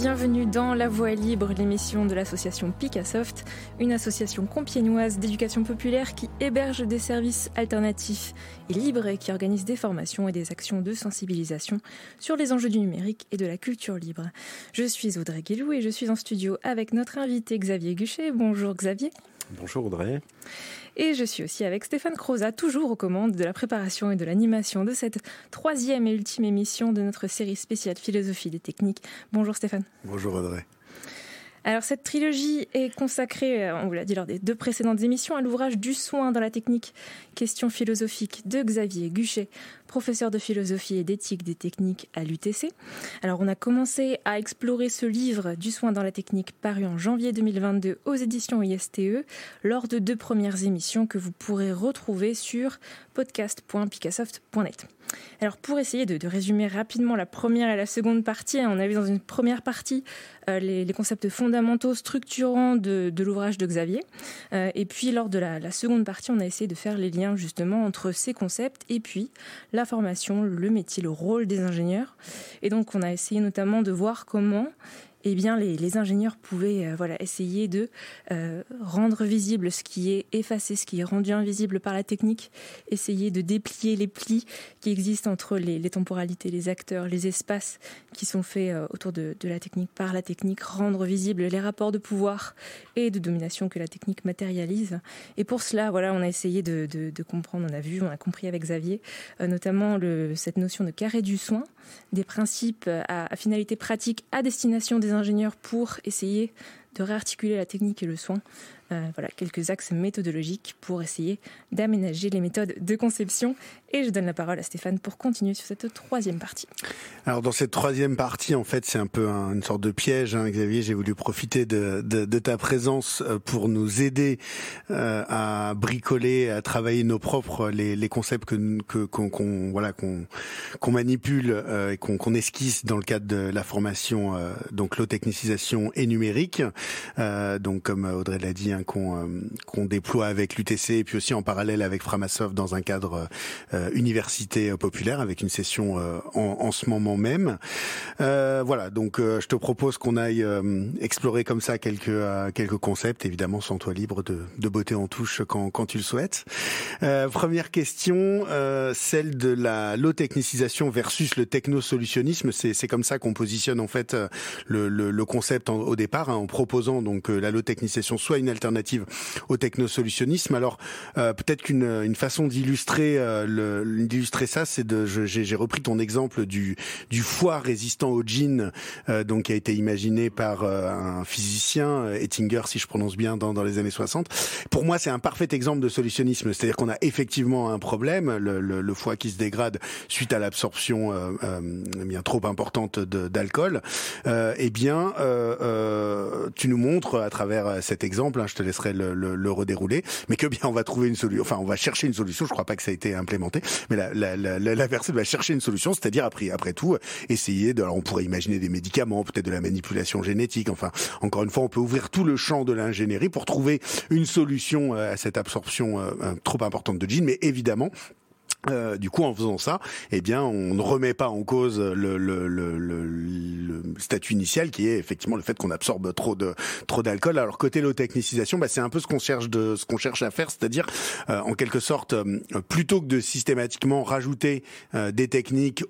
bienvenue dans La Voix libre, l'émission de l'association Picassoft, une association compiègnoise d'éducation populaire qui héberge des services alternatifs et libres et qui organise des formations et des actions de sensibilisation sur les enjeux du numérique et de la culture libre. Je suis Audrey Guélou et je suis en studio avec notre invité Xavier Guchet. Bonjour Xavier. Bonjour Audrey. Et je suis aussi avec Stéphane Croza, toujours aux commandes de la préparation et de l'animation de cette troisième et ultime émission de notre série spéciale Philosophie des techniques. Bonjour Stéphane. Bonjour Audrey. Alors cette trilogie est consacrée, euh, on vous l'a dit lors des deux précédentes émissions, à l'ouvrage Du soin dans la technique, question philosophique de Xavier Guchet, professeur de philosophie et d'éthique des techniques à l'UTC. Alors on a commencé à explorer ce livre du soin dans la technique paru en janvier 2022 aux éditions ISTE lors de deux premières émissions que vous pourrez retrouver sur podcast.picassoft.net. Alors pour essayer de, résumer rapidement la première et la seconde partie, hein, on a vu dans une première partie euh, les, concepts fondamentaux structurants de, l'ouvrage de Xavier. Euh, et puis lors de la, la, seconde partie, on a essayé de faire les liens justement entre ces concepts et puis la formation, le métier, le rôle des ingénieurs. Et donc on a essayé notamment de voir comment eh bien, les, ingénieurs pouvaient euh, voilà, essayer de euh, rendre visible ce qui est effacé, ce qui est rendu invisible par la technique, essayer de déplier les plis qui existent entre les, temporalités, les acteurs, les espaces qui sont faits euh, autour de, la technique par la technique, rendre visible les rapports de pouvoir et de domination que la technique matérialise. Et pour cela, voilà, on a essayé de, comprendre, on a vu, on a compris avec Xavier, notamment cette notion de carré du soin, des principes à, à finalité pratique à destination des ingénieurs pour essayer de réarticuler la technique et le soin euh, voilà, quelques axes méthodologiques pour essayer d'aménager les méthodes de conception. Et je donne la parole à Stéphane pour continuer sur cette troisième partie. Alors dans cette troisième partie, en fait, c'est un peu une sorte de piège, hein, Xavier. J'ai voulu profiter de, ta présence euh, pour nous aider euh, à bricoler, à travailler nos propres les, concepts que qu'on voilà qu'on qu'on manipule et qu'on esquisse dans le cadre de la formation donc l'eau technicisation et numérique. donc comme Audrey l'a dit, qu'on euh, qu'on déploie avec l'UTC et puis aussi en parallèle avec Framasoft dans un cadre euh, université populaire avec une session euh, en, en, ce moment même. voilà, donc je te propose qu'on aille explorer comme ça quelques quelques concepts. Évidemment, sans toi libre de, de beauté en touche quand, quand tu le souhaites. première question, celle de la low technicisation versus le technosolutionnisme. C'est c'est comme ça qu'on positionne en fait le, le, le concept au départ, hein, en proposant donc la low technicisation soit une alternative alternative au technosolutionnisme. Alors euh, peut-être qu'une une façon d'illustrer euh, d'illustrer ça, c'est de j'ai repris ton exemple du du foie résistant au gin, euh, donc qui a été imaginé par euh, un physicien Ettinger, si je prononce bien, dans, dans les années 60. Pour moi, c'est un parfait exemple de solutionnisme, c'est-à-dire qu'on a effectivement un problème, le, le, le, foie qui se dégrade suite à l'absorption bien trop importante d'alcool. eh bien, tu nous montres à travers cet exemple, hein, je te laisserai le, le, le, redérouler, mais que bien on va trouver une solution, enfin on va chercher une solution, je crois pas que ça a été implémenté, mais la, la, la, personne va chercher une solution, c'est-à-dire après, après tout, essayer de, alors on pourrait imaginer des médicaments, peut-être de la manipulation génétique, enfin encore une fois on peut ouvrir tout le champ de l'ingénierie pour trouver une solution euh, à cette absorption euh, trop importante de jeans, mais évidemment euh, du coup, en faisant ça, eh bien, on ne remet pas en cause le, le, le, le statut initial, qui est effectivement le fait qu'on absorbe trop de trop d'alcool. Alors côté low technicisation, bah, c'est un peu ce qu'on cherche de ce qu'on cherche à faire, c'est-à-dire euh, en quelque sorte, euh, plutôt que de systématiquement rajouter des techniques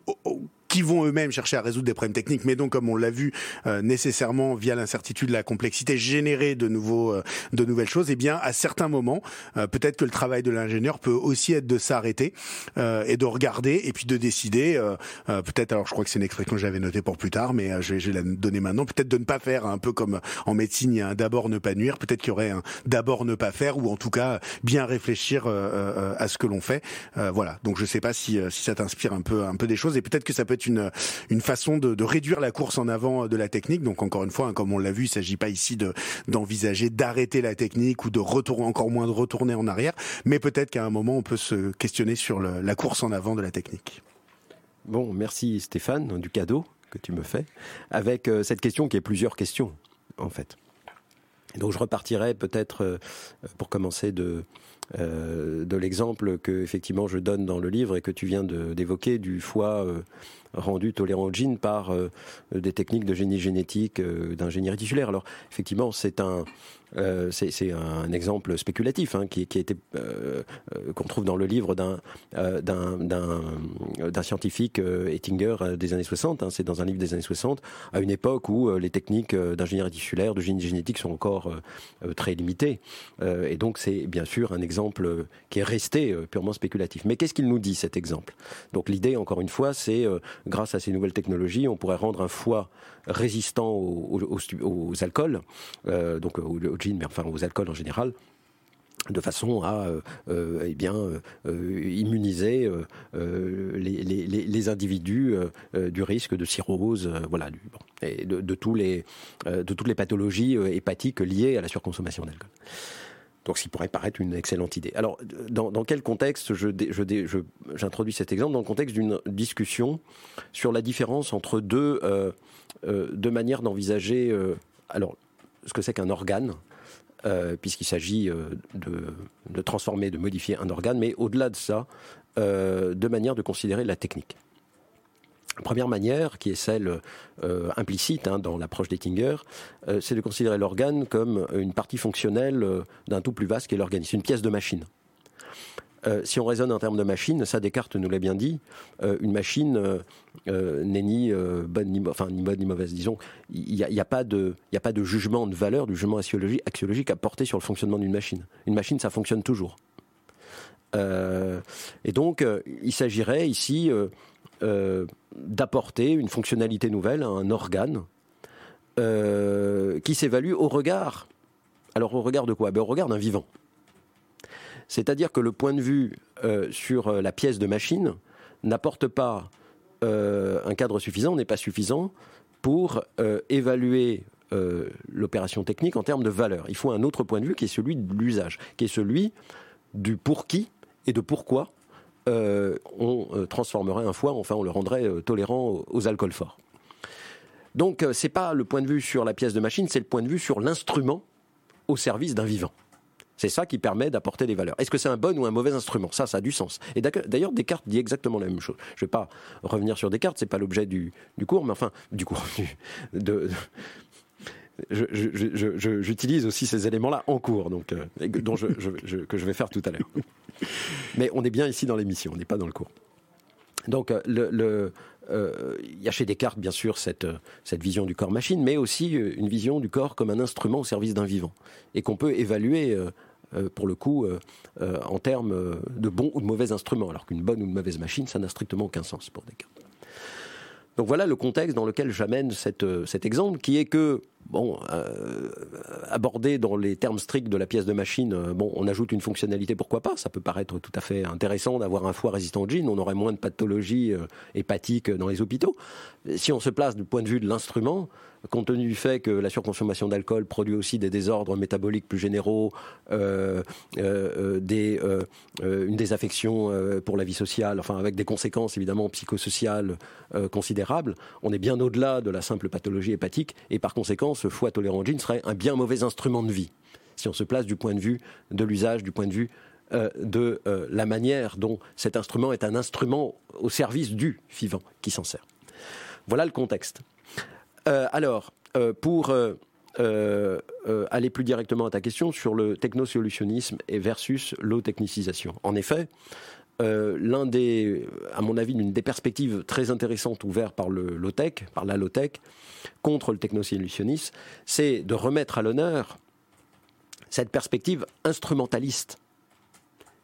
qui vont eux-mêmes chercher à résoudre des problèmes techniques, mais donc comme on l'a vu euh, nécessairement via l'incertitude, la complexité, générer de nouveaux, euh, de nouvelles choses. Eh bien, à certains moments, euh, peut-être que le travail de l'ingénieur peut aussi être de s'arrêter et de regarder et puis de décider. peut-être, alors je crois que c'est une expression que j'avais notée pour plus tard, mais je je vais la donner maintenant. Peut-être de ne pas faire, un peu comme en médecine, il y a un d'abord ne pas nuire. Peut-être qu'il y aurait un d'abord ne pas faire, ou en tout cas bien réfléchir à ce que l'on fait. voilà. Donc je sais pas si, si ça t'inspire un peu, un peu des choses, et peut-être que ça peut une, une façon de, réduire la course en avant de la technique. Donc encore une fois, hein, comme on l'a vu, il s'agit pas ici de d'envisager d'arrêter la technique ou de retourner encore moins de retourner en arrière, mais peut-être qu'à un moment on peut se questionner sur la course en avant de la technique. Bon, merci Stéphane du cadeau que tu me fais, avec euh, cette question qui est plusieurs questions en fait. Donc je repartirai peut-être euh, pour commencer de de l'exemple que effectivement je donne dans le livre et que tu viens d'évoquer du foie rendu tolérant au gene par des techniques de génie génétique, d'ingénierie tissulaire. Alors effectivement, c'est un euh, c'est un exemple spéculatif hein, qui, qui, a euh, euh, qu'on trouve dans le livre d'un d'un scientifique Ettinger des années 60. Hein, c'est dans un livre des années 60, à une époque où les techniques d'ingénierie tissulaire, de génie génétique sont encore très limitées. et donc c'est bien sûr un exemple qui est resté purement spéculatif. Mais qu'est-ce qu'il nous dit cet exemple? Donc l'idée, encore une fois, c'est grâce à ces nouvelles technologies, on pourrait rendre un foie résistant aux, alcools, donc au, mais enfin aux alcools en général de façon à euh, euh, bien euh, immuniser les, individus du risque de cirrhose, voilà, de toutes les pathologies hépatiques liées à la surconsommation d'alcool. Donc, ce qui pourrait paraître une excellente idée. Alors, dans, quel contexte j'introduis cet exemple? Dans le contexte d'une discussion sur la différence entre deux, deux manières d'envisager alors, ce que c'est qu'un organe, euh, puisqu'il s'agit euh, de, transformer, de modifier un organe, mais au-delà de ça, euh, de manière de considérer la technique. Première manière, qui est celle implicite hein, dans l'approche d'Ettinger, c'est de considérer l'organe comme une partie fonctionnelle d'un tout plus vaste qu'est l'organisme, une pièce de machine. Euh, si on raisonne en termes de machine, ça Descartes nous l'a bien dit, euh, une machine euh, n'est ni bonne ni, mauvaise, disons. Il n'y a, pas de, jugement de valeur, de jugement axiologique à porter sur le fonctionnement d'une machine. Une machine, ça fonctionne toujours. et donc, il s'agirait ici d'apporter une fonctionnalité nouvelle à un organe qui s'évalue au regard. Alors, au regard de quoi? Ben, Au regard d'un vivant. C'est-à-dire que le point de vue euh, sur euh, la pièce de machine n'apporte pas euh, un cadre suffisant, n'est pas suffisant pour évaluer l'opération technique en termes de valeur. Il faut un autre point de vue qui est celui de l'usage, qui est celui du pour qui et de pourquoi on transformerait un foie, enfin on le rendrait tolérant aux, alcools forts. Donc c'est pas le point de vue sur la pièce de machine, c'est le point de vue sur l'instrument au service d'un vivant. C'est ça qui permet d'apporter des valeurs. Est-ce que c'est un bon ou un mauvais instrument? Ça, ça a du sens. Et d'ailleurs, Descartes dit exactement la même chose. Je ne vais pas revenir sur Descartes, c'est pas l'objet du, cours, mais enfin, du cours, de, j'utilise aussi ces éléments-là en cours, donc euh, que je vais faire tout à l'heure. Mais on est bien ici dans l'émission, on n'est pas dans le cours. Donc, euh, euh, il y a chez Descartes, bien sûr, cette, cette vision du corps-machine, mais aussi une vision du corps comme un instrument au service d'un vivant, et qu'on peut évaluer pour le coup, en termes de bons ou de mauvais instruments, alors qu'une bonne ou une mauvaise machine, ça n'a strictement aucun sens pour Descartes. Donc voilà le contexte dans lequel j'amène cet exemple, qui est que bon, euh, abordé dans les termes stricts de la pièce de machine, euh, bon, on ajoute une fonctionnalité, pourquoi pas Ça peut paraître tout à fait intéressant d'avoir un foie résistant au gin, on aurait moins de pathologies euh, hépatiques dans les hôpitaux. Si on se place du point de vue de l'instrument, compte tenu du fait que la surconsommation d'alcool produit aussi des désordres métaboliques plus généraux, une désaffection pour la vie sociale, enfin avec des conséquences évidemment psychosociales considérables, on est bien au-delà de la simple pathologie hépatique et par conséquent ce foie tolérant serait un bien mauvais instrument de vie, si on se place du point de vue de l'usage, du point de vue euh, de euh, la manière dont cet instrument est un instrument au service du vivant qui s'en sert. Voilà le contexte. Euh, alors, pour aller plus directement à ta question sur le technosolutionnisme et versus l'eau-technicisation. En effet, l'un des, à mon avis, l'une des perspectives très intéressantes ouvertes par le low-tech, par la low-tech, contre le technosolutionnisme, c'est de remettre à l'honneur cette perspective instrumentaliste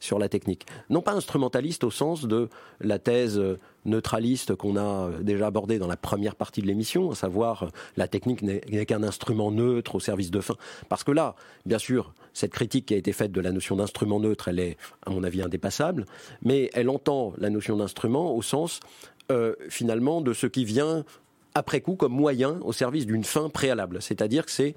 sur la technique. Non pas instrumentaliste au sens de la thèse neutraliste qu'on a déjà abordée dans la première partie de l'émission, à savoir la technique n'est qu'un instrument neutre au service de fin. Parce que là, bien sûr, cette critique qui a été faite de la notion d'instrument neutre, elle est, à mon avis, indépassable, mais elle entend la notion d'instrument au sens, euh, finalement, de ce qui vient après coup comme moyen au service d'une fin préalable. C'est-à-dire que c'est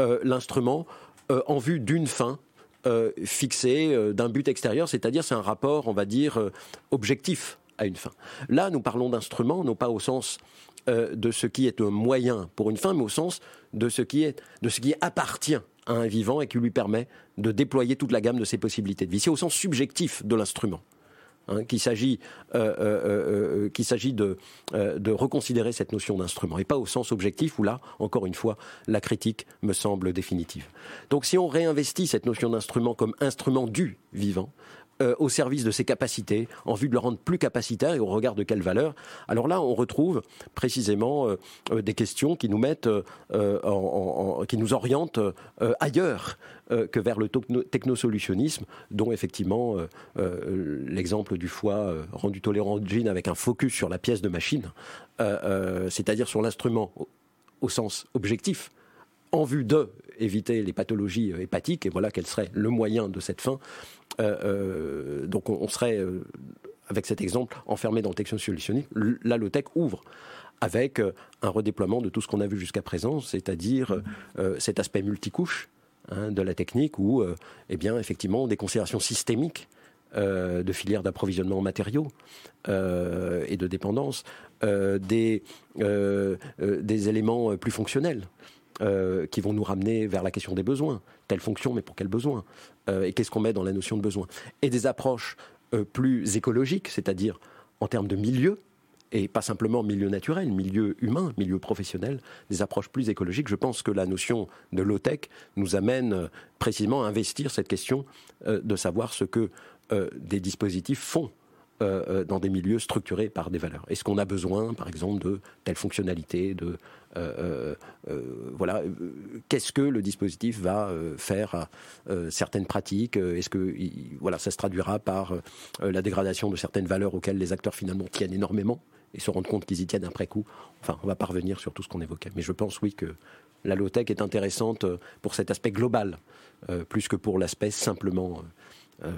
euh, l'instrument euh, en vue d'une fin euh, fixée, d'un but extérieur, c'est-à-dire c'est un rapport, on va dire, objectif à une fin. Là, nous parlons d'instrument, non pas au sens de ce qui est un moyen pour une fin, mais au sens de ce qui, est, de ce qui appartient à un vivant et qui lui permet de déployer toute la gamme de ses possibilités de vie. C'est au sens subjectif de l'instrument. Hein, qu'il s'agit, euh, euh, euh, de, reconsidérer cette notion d'instrument, et pas au sens objectif où là, encore une fois, la critique me semble définitive. Donc si on réinvestit cette notion d'instrument comme instrument du vivant, au service de ses capacités, en vue de le rendre plus capacitaire et au regard de quelle valeur. Alors là, on retrouve précisément des questions qui nous mettent, orientent ailleurs euh, que vers le technosolutionnisme, dont effectivement euh, euh, l'exemple du foie rendu tolérant au gene avec un focus sur la pièce de machine, c'est-à-dire sur l'instrument au, sens objectif, en vue de éviter les pathologies hépatiques, et voilà quel serait le moyen de cette fin. donc on, serait, avec cet exemple, enfermé dans le technosolutionnisme. La low-tech ouvre avec un redéploiement de tout ce qu'on a vu jusqu'à présent, c'est-à-dire cet aspect multicouche Hein, de la technique où, euh, eh bien, effectivement, des considérations systémiques euh, de filières d'approvisionnement en matériaux euh, et de dépendance, des éléments plus fonctionnels. Qui vont nous ramener vers la question des besoins. Telle fonction, mais pour quel besoin Et qu'est-ce qu'on met dans la notion de besoin Et des approches plus écologiques, c'est-à-dire en termes de milieu, et pas simplement milieu naturel, milieu humain, milieu professionnel, des approches plus écologiques. Je pense que la notion de low-tech nous amène euh, précisément à investir cette question euh, de savoir ce que euh, des dispositifs font dans des milieux structurés par des valeurs. Est-ce qu'on a besoin, par exemple, de telle fonctionnalité, de voilà, qu'est-ce que le dispositif va faire à certaines pratiques Est-ce que voilà, ça se traduira par la dégradation de certaines valeurs auxquelles les acteurs finalement tiennent énormément et se rendre compte qu'ils y tiennent après coup? Enfin, on va pas revenir sur tout ce qu'on évoquait. Mais je pense, oui, que la low-tech est intéressante euh, pour cet aspect global, euh, plus que pour l'aspect simplement euh,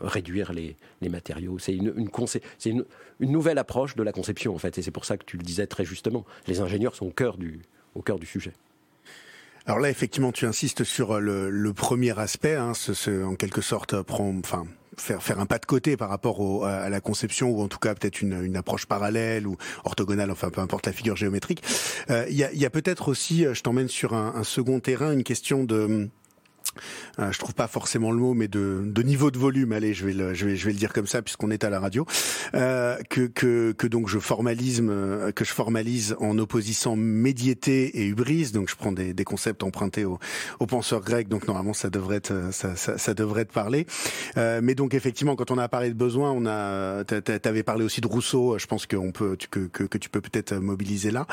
réduire les, matériaux. C'est une, nouvelle approche de la conception, en fait. Et c'est pour ça que tu le disais très justement. Les ingénieurs sont au cœur du, sujet. Alors là, effectivement, tu insistes sur le, premier aspect, hein, en quelque sorte prend, enfin, faire un pas de côté par rapport à la conception ou en tout cas peut-être une, approche parallèle ou orthogonale, enfin peu importe la figure géométrique. Euh, il y a, peut-être aussi, je t'emmène sur un, second terrain, une question de euh, je trouve pas forcément le mot, mais de, de, niveau de volume. Allez, je vais le, je vais, je vais le dire comme ça puisqu'on est à la radio. Euh, que, que, que donc je formalise, euh, que je formalise en opposant médiété et hubris. Donc je prends des, des concepts empruntés aux, aux, penseurs grecs. Donc normalement ça devrait être, ça, ça, ça devrait être parlé. Euh, mais donc effectivement, quand on a parlé de besoin, on a, t'avais parlé aussi de Rousseau. Je pense qu'on peut, que, que, que, tu peux peut-être mobiliser là.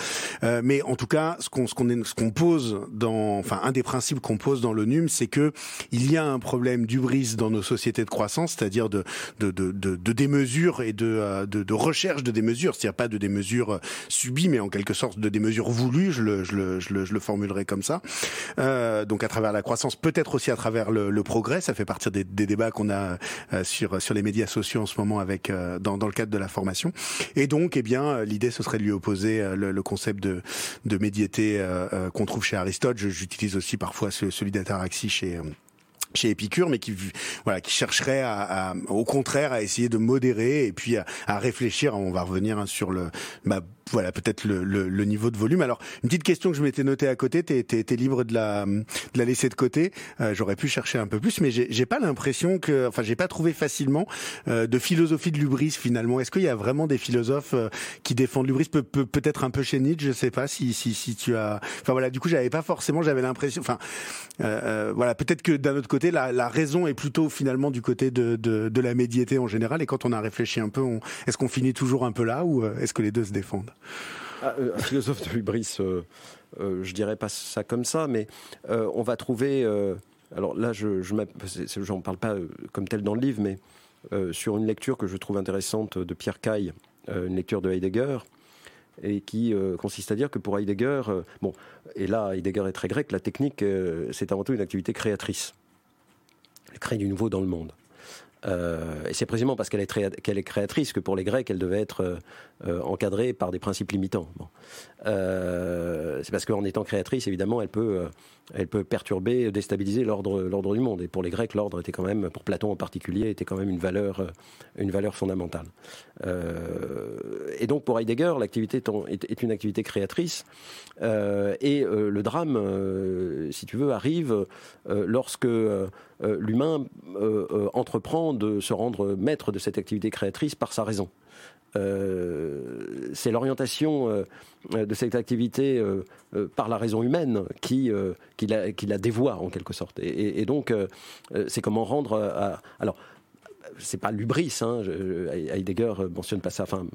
Euh, mais en tout cas, ce qu'on, ce qu'on, ce qu'on pose dans, enfin un des principes qu'on pose dans l'ONUM, c'est que il y a un problème d'ubris dans nos sociétés de croissance, c'est-à-dire de, de, de, de, démesure et de, euh, de, de recherche de démesure, c'est-à-dire pas de démesure euh, subies, mais en quelque sorte de démesure voulues, je le, je le, je le, je le formulerai comme ça. Euh, donc à travers la croissance, peut-être aussi à travers le, le progrès, ça fait partie des, des débats qu'on a euh, sur, sur les médias sociaux en ce moment avec dans, dans le cadre de la formation. Et donc, eh bien, l'idée ce serait de lui opposer le, le concept de, de médiété qu'on trouve chez Aristote. J'utilise aussi parfois celui d'ataraxie chez chez Épicure, mais qui voilà, qui chercherait à, au contraire à essayer de modérer et puis à, réfléchir. On va revenir sur le bah, voilà peut-être le, le, le, niveau de volume. Alors une petite question que je m'étais notée à côté, t'es es, libre de la de la laisser de côté. Euh, J'aurais pu chercher un peu plus, mais j'ai pas l'impression que, enfin j'ai pas trouvé facilement euh, de philosophie de l'ubris finalement. Est-ce qu'il y a vraiment des philosophes euh, qui défendent l'ubris? Peut, peut, Peut-être un peu chez Nietzsche, je sais pas si si si tu as. Enfin voilà, du coup j'avais pas forcément, j'avais l'impression. Enfin euh, euh, voilà, peut-être que d'un autre côté la, la, raison est plutôt finalement du côté de, de, de la médiété en général. Et quand on a réfléchi un peu, est-ce qu'on finit toujours un peu là ou est-ce que les deux se défendent? Ah, euh, un philosophe de l'ubris, euh, euh, je dirais pas ça comme ça, mais on va trouver. alors là, je n'en parle pas comme tel dans le livre, mais sur une lecture que je trouve intéressante de Pierre Caille, une lecture de Heidegger, et qui consiste à dire que pour Heidegger, bon, et là Heidegger est très grec, la technique, c'est avant tout une activité créatrice. Elle crée du nouveau dans le monde. Euh, et c'est précisément parce qu'elle est, créatrice que pour les Grecs, elle devait être euh, euh, encadrée par des principes limitants. C'est parce qu'en étant créatrice, évidemment, elle peut, elle peut perturber, déstabiliser l'ordre, l'ordre du monde. Et pour les Grecs, l'ordre était quand même, pour Platon en particulier, était quand même une valeur, une valeur fondamentale. et donc pour Heidegger, l'activité est, une activité créatrice. et le drame, si tu veux, arrive lorsque l'humain entreprend de se rendre maître de cette activité créatrice par sa raison. C'est l'orientation de cette activité par la raison humaine qui, qui la dévoie en quelque sorte. Et, donc, c'est comment rendre. alors, c'est pas l'ubris, hein, Heidegger mentionne pas ça, enfin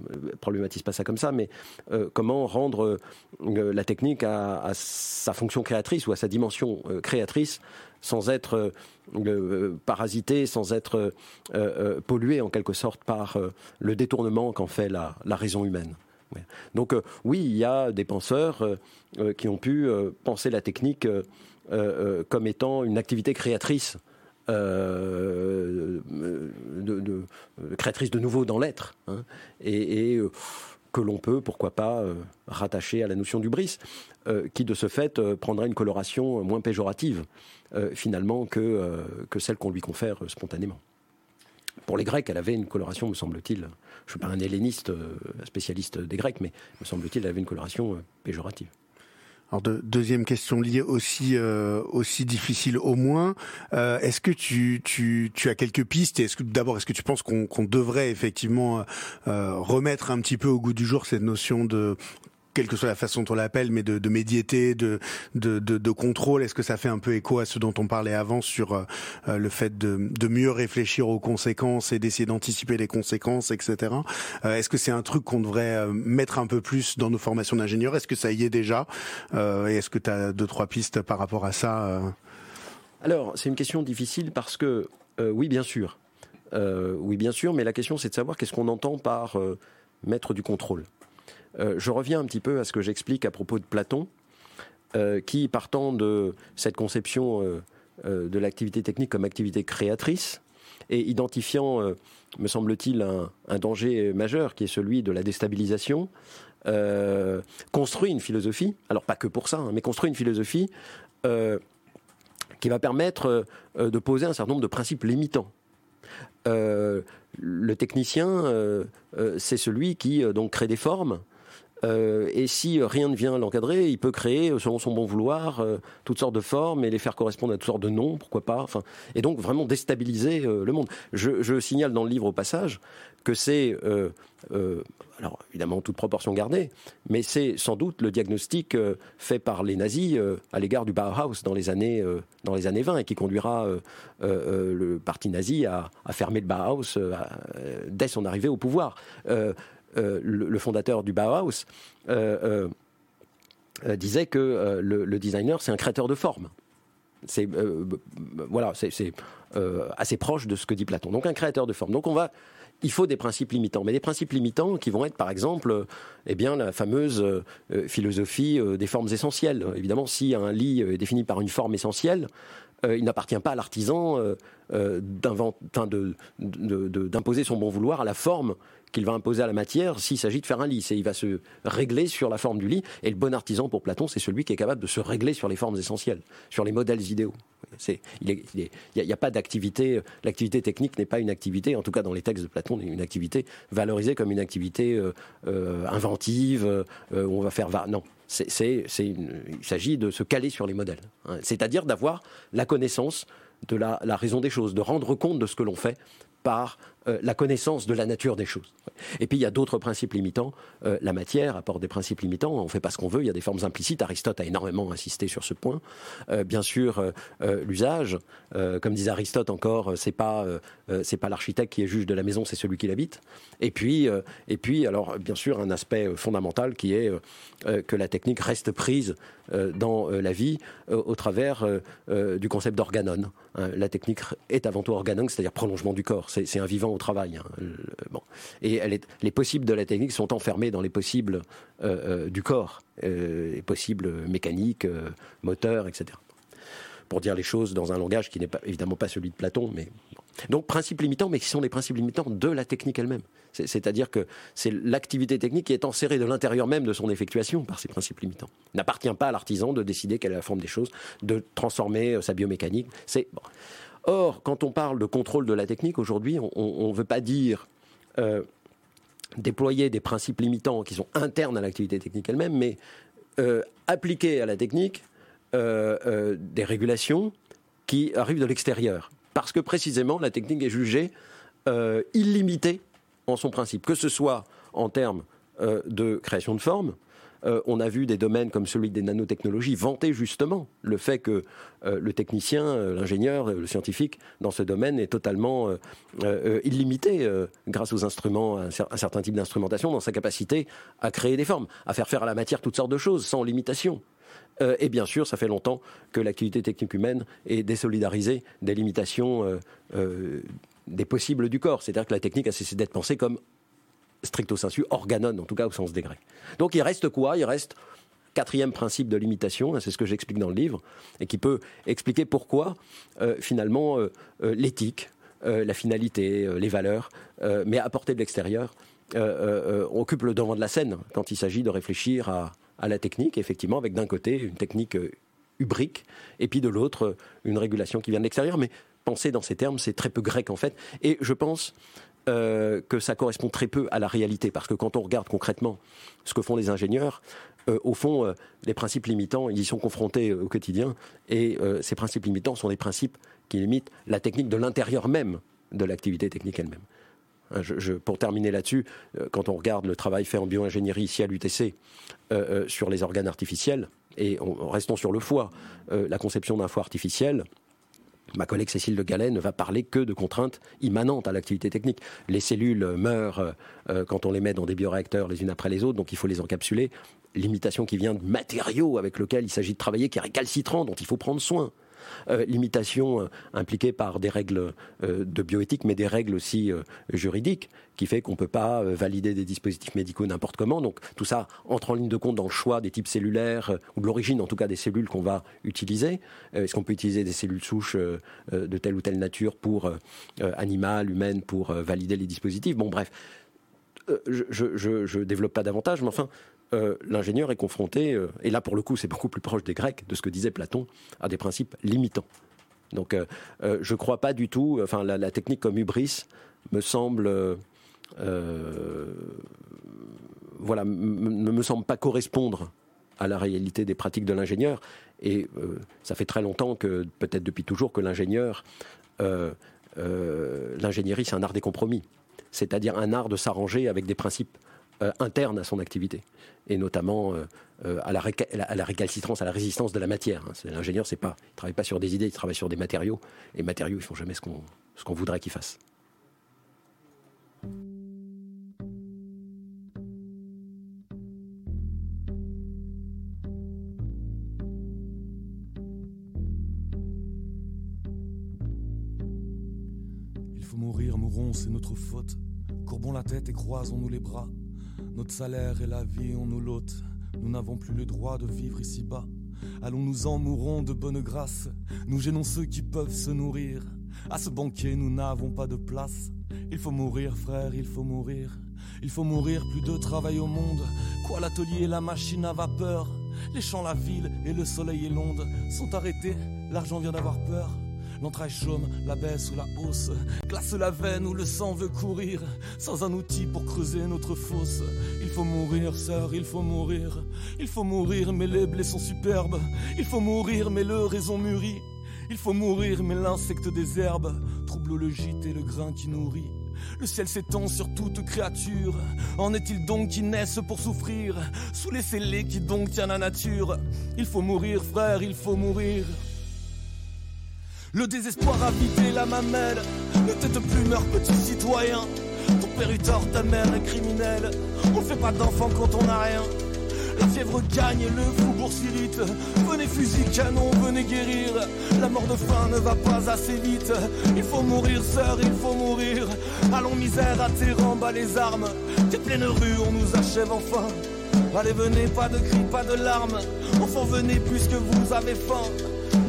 problématise pas ça comme ça, mais euh, comment rendre euh, la technique à, sa fonction créatrice ou à sa dimension euh, créatrice sans être parasité, sans être pollué en quelque sorte par le détournement qu'en fait la, raison humaine. Donc oui, il y a des penseurs qui ont pu penser la technique comme étant une activité créatrice euh, de, créatrice de nouveau dans l'être, hein, et, euh, que l'on peut, pourquoi pas, euh, rattacher à la notion du bris, qui de ce fait prendrait une coloration moins péjorative, finalement, que, que celle qu'on lui confère spontanément. Pour les Grecs, elle avait une coloration, me semble-t-il, je ne suis pas un helléniste spécialiste des Grecs, mais me semble-t-il, elle avait une coloration péjorative. Alors deuxième question liée aussi euh, aussi difficile au moins. Euh, est-ce que tu, tu, tu as quelques pistes Est-ce que d'abord est-ce que tu penses qu'on devrait effectivement euh, remettre un petit peu au goût du jour cette notion de quelle que soit la façon dont on l'appelle, mais de, médiété, de, de, contrôle Est-ce que ça fait un peu écho à ce dont on parlait avant sur euh, euh, le fait de, de mieux réfléchir aux conséquences et d'essayer d'anticiper les conséquences, etc. Euh, est-ce que c'est un truc qu'on devrait mettre un peu plus dans nos formations d'ingénieurs? Est-ce que ça y est déjà? Et est-ce que tu as deux, trois pistes par rapport à ça Alors, c'est une question difficile parce que, oui, bien sûr. oui, bien sûr, mais la question, c'est de savoir qu'est-ce qu'on entend par mettre du contrôle. Euh, je reviens un petit peu à ce que j'explique à propos de Platon, euh, qui, partant de cette conception euh, de l'activité technique comme activité créatrice, et identifiant, me semble-t-il, un, danger majeur qui est celui de la déstabilisation, construit une philosophie, alors pas que pour ça, hein, mais construit une philosophie qui va permettre de poser un certain nombre de principes limitants. le technicien, c'est celui qui donc crée des formes, euh, et si rien ne vient l'encadrer, il peut créer, euh, selon son bon vouloir, euh, toutes sortes de formes et les faire correspondre à toutes sortes de noms, pourquoi pas. Enfin, et donc vraiment déstabiliser le monde. Je, signale dans le livre au passage que c'est, alors évidemment toute proportion gardée, mais c'est sans doute le diagnostic fait par les nazis à l'égard du Bauhaus dans les années dans les années 20 et qui conduira le parti nazi à fermer le Bauhaus dès son arrivée au pouvoir. Euh, le, fondateur du Bauhaus, euh, euh, disait que le, designer, c'est un créateur de forme. C'est voilà, c'est assez proche de ce que dit Platon. Donc un créateur de forme. Donc on va il faut des principes limitants, mais des principes limitants qui vont être, par exemple, eh bien, la fameuse philosophie des formes essentielles. Évidemment, si un lit est défini par une forme essentielle, il n'appartient pas à l'artisan d'imposer son bon vouloir à la forme qu'il va imposer à la matière s'il s'agit de faire un lit. il va se régler sur la forme du lit. Et le bon artisan pour Platon, c'est celui qui est capable de se régler sur les formes essentielles, sur les modèles idéaux. Il n'y a, pas d'activité. L'activité technique n'est pas une activité, en tout cas dans les textes de Platon, une activité valorisée comme une activité euh, euh, inventive euh, où on va faire. Non, c'est, il s'agit de se caler sur les modèles. Hein. C'est-à-dire d'avoir la connaissance de la, raison des choses, de rendre compte de ce que l'on fait par euh, la connaissance de la nature des choses. Et puis il y a d'autres principes limitants. Euh, la matière apporte des principes limitants. On fait pas ce qu'on veut. Il y a des formes implicites. Aristote a énormément insisté sur ce point. Euh, bien sûr, l'usage, comme disait Aristote encore, c'est pas pas l'architecte qui est juge de la maison, c'est celui qui l'habite. Et puis et puis alors bien sûr un aspect fondamental qui est que la technique reste prise dans la vie au travers du concept d'organon. Hein, la technique est avant tout organon, c'est-à-dire prolongement du corps. C'est un vivant au travail. Hein. Bon. Et les possibles de la technique sont enfermés dans les possibles euh, euh, du corps, euh, les possibles mécaniques, moteurs, etc. Pour dire les choses dans un langage qui n'est pas, évidemment pas celui de Platon, mais donc principes limitants, mais qui sont les principes limitants de la technique elle-même. C'est-à-dire que c'est l'activité technique qui est enserrée de l'intérieur même de son effectuation par ces principes limitants. N'appartient pas à l'artisan de décider quelle est la forme des choses, de transformer sa biomécanique. C'est bon. Or, quand on parle de contrôle de la technique, aujourd'hui, on ne veut pas dire euh, déployer des principes limitants qui sont internes à l'activité technique elle-même, mais appliquer à la technique des régulations qui arrivent de l'extérieur. Parce que précisément, la technique est jugée illimitée en son principe, que ce soit en termes de création de formes, euh, on a vu des domaines comme celui des nanotechnologies vanter justement le fait que euh, le technicien, euh, l'ingénieur, le scientifique dans ce domaine est totalement illimité grâce aux instruments, un, un certain type d'instrumentation, dans sa capacité à créer des formes, à faire faire à la matière toutes sortes de choses sans limitation. et bien sûr, ça fait longtemps que l'activité technique humaine est désolidarisée des limitations des possibles du corps. C'est-à-dire que la technique a cessé d'être pensée comme stricto sensu, organon, en tout cas au sens des Grecs. Donc il reste quoi? Il reste quatrième principe de limitation, hein, c'est ce que j'explique dans le livre, et qui peut expliquer pourquoi euh, finalement euh, euh, l'éthique, la finalité, les valeurs, mais apportées de l'extérieur, occupe le devant de la scène quand il s'agit de réfléchir à, à, la technique, effectivement, avec d'un côté une technique ubrique, et puis de l'autre une régulation qui vient de l'extérieur. Mais penser dans ces termes, c'est très peu grec en fait. Et je pense euh, que ça correspond très peu à la réalité, parce que quand on regarde concrètement ce que font les ingénieurs, euh, au fond, euh, les principes limitants, ils y sont confrontés au quotidien, et ces principes limitants sont des principes qui limitent la technique de l'intérieur même de l'activité technique elle-même. Hein, pour terminer là-dessus, quand on regarde le travail fait en bioingénierie ici à l'UTC sur les organes artificiels, et restons sur le foie, la conception d'un foie artificiel, Ma collègue Cécile Le Gallet ne va parler que de contraintes immanentes à l'activité technique. Les cellules meurent euh, euh, quand on les met dans des bioréacteurs les unes après les autres, donc il faut les encapsuler. Limitation qui vient de matériaux avec lesquels il s'agit de travailler, qui est récalcitrant, dont il faut prendre soin. Euh, limitation euh, impliquée par des règles euh, de bioéthique, mais des règles aussi juridiques, qui fait qu'on ne peut pas valider des dispositifs médicaux n'importe comment. Donc tout ça entre en ligne de compte dans le choix des types cellulaires, ou de l'origine en tout cas des cellules qu'on va utiliser. Est-ce qu'on peut utiliser des cellules souches de telle ou telle nature pour animales, humaines, pour valider les dispositifs? Bon bref, je ne développe pas davantage, mais enfin, euh, l'ingénieur est confronté, euh, et là pour le coup c'est beaucoup plus proche des Grecs, de ce que disait Platon, à des principes limitants. Donc euh, je ne crois pas du tout, enfin la, technique comme hubris me semble, voilà, ne me semble pas correspondre à la réalité des pratiques de l'ingénieur. Et ça fait très longtemps que, peut-être depuis toujours, que l'ingénieur, l'ingénierie c'est un art des compromis, c'est-à-dire un art de s'arranger avec des principes euh, interne à son activité, et notamment euh, euh, à, la récalcitrance, à la résistance de la matière. Hein. L'ingénieur, c'est pas, il travaille pas sur des idées, il travaille sur des matériaux, et matériaux, ils font jamais ce qu'on ce qu'on voudrait qu'ils fassent. Il faut mourir, mourons, c'est notre faute. Courbons la tête et croisons-nous les bras. Notre salaire et la vie, on nous l'ôte. Nous n'avons plus le droit de vivre ici-bas. Allons-nous en mourons de bonne grâce. Nous gênons ceux qui peuvent se nourrir. À ce banquet, nous n'avons pas de place. Il faut mourir, frère, il faut mourir. Il faut mourir, plus de travail au monde. Quoi, l'atelier et la machine à vapeur? Les champs, la ville et le soleil et l'onde sont arrêtés. L'argent vient d'avoir peur. L'entraille chaume, la baisse ou la hausse, glace la veine où le sang veut courir, sans un outil pour creuser notre fosse. Il faut mourir, sœur, il faut mourir. Il faut mourir, mais les blés sont superbes. Il faut mourir, mais le raison mûrit. Il faut mourir, mais l'insecte des herbes trouble le gîte et le grain qui nourrit. Le ciel s'étend sur toute créature. En est-il donc qui naissent pour souffrir? Sous les scellés qui donc tient la nature Il faut mourir, frère, il faut mourir. Le désespoir a vidé la mamelle. Ne tête plus, meurs, petit citoyen. Ton père est tort, ta mère est criminelle. On fait pas d'enfant quand on n'a rien. La fièvre gagne, le faubourg s'irrite. Venez fusil, canon, venez guérir. La mort de faim ne va pas assez vite. Il faut mourir, sœur, il faut mourir. Allons misère, à tes bas les armes. Tes pleines rues, on nous achève enfin. Allez, venez, pas de cris, pas de larmes. Enfants, venez puisque vous avez faim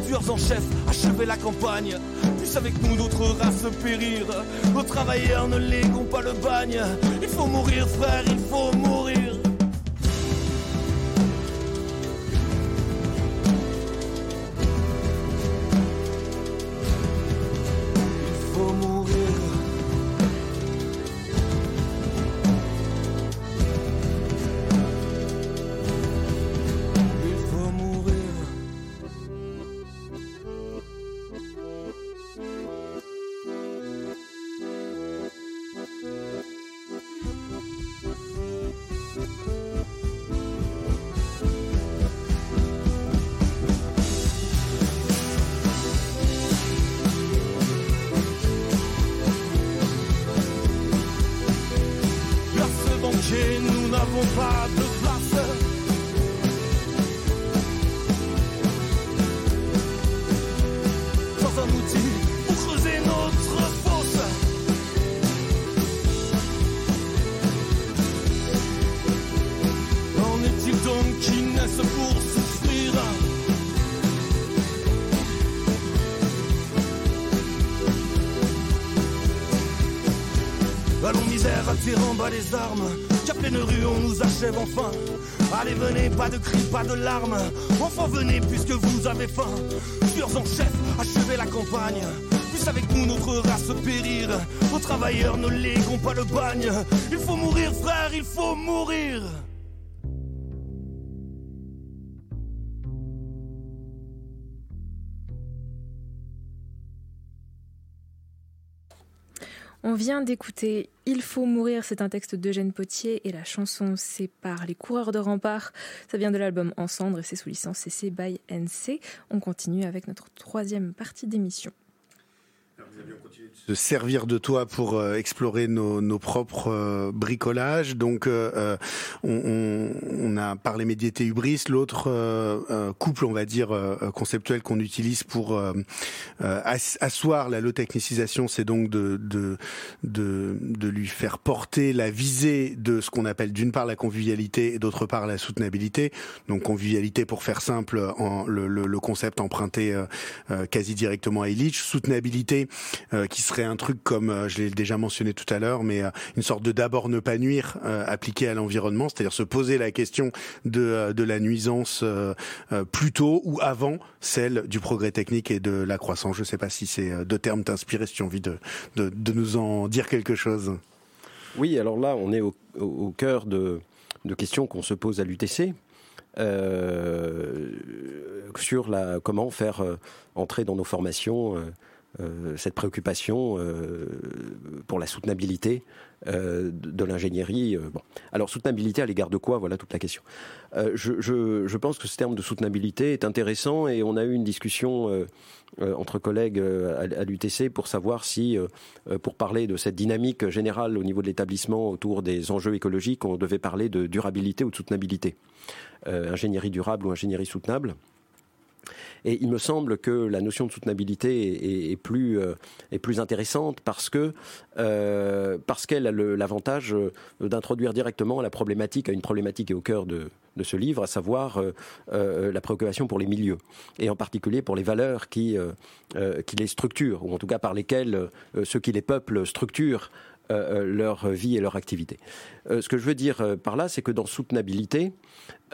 tueurs en chef, achever la campagne. Puisse avec nous d'autres races périr. Nos travailleurs ne léguons pas le bagne. Il faut mourir, frère. Il faut mourir. Bas les armes. Qu'à pleine rue, on nous achève enfin. Allez, venez, pas de cris, pas de larmes. Enfin, venez, puisque vous avez faim. Tueurs en chef, achevez la campagne. Puisse avec nous notre race périr. Aux travailleurs ne léguons pas le bagne. Il faut mourir, frère, il faut mourir. On vient d'écouter Il faut mourir, c'est un texte d'Eugène Potier et la chanson c'est par les coureurs de rempart. Ça vient de l'album En cendre et c'est sous licence CC by NC. On continue avec notre troisième partie d'émission de servir de toi pour euh, explorer nos, nos propres euh, bricolages. Donc, euh, on, on, a parlé médiété hubris, l'autre couple, on va dire, conceptuel qu'on utilise pour asseoir la low technicisation, c'est donc de, de, de, de, lui faire porter la visée de ce qu'on appelle d'une part la convivialité et d'autre part la soutenabilité. Donc, convivialité, pour faire simple, en, le, le, le concept emprunté quasi directement à Illich. Soutenabilité, qui serait un truc comme, euh, je l'ai déjà mentionné tout à l'heure, mais euh, une sorte de d'abord ne pas nuire euh, appliqué à l'environnement, c'est-à-dire se poser la question de, la nuisance plutôt ou avant celle du progrès technique et de la croissance. Je ne sais pas si ces deux termes t'inspirent, si tu as envie de, nous en dire quelque chose. Oui, alors là, on est au, cœur de, questions qu'on se pose à l'UTC. Euh, sur la, comment faire entrer dans nos formations euh, cette préoccupation euh, pour la soutenabilité euh, de l'ingénierie. Bon. Alors, soutenabilité à l'égard de quoi? Voilà toute la question. Je, pense que ce terme de soutenabilité est intéressant et on a eu une discussion entre collègues à l'UTC pour savoir si, pour parler de cette dynamique générale au niveau de l'établissement autour des enjeux écologiques, on devait parler de durabilité ou de soutenabilité. ingénierie durable ou ingénierie soutenable. Et il me semble que la notion de soutenabilité est, plus, euh, est plus intéressante parce euh, qu'elle a l'avantage euh, d'introduire directement la problématique, une problématique qui est au cœur de, de ce livre, à savoir la préoccupation pour les milieux, et en particulier pour les valeurs qui, qui les structurent, ou en tout cas par lesquelles ceux qui les peuplent structurent leur vie et leur activité. ce que je veux dire par là, c'est que dans soutenabilité,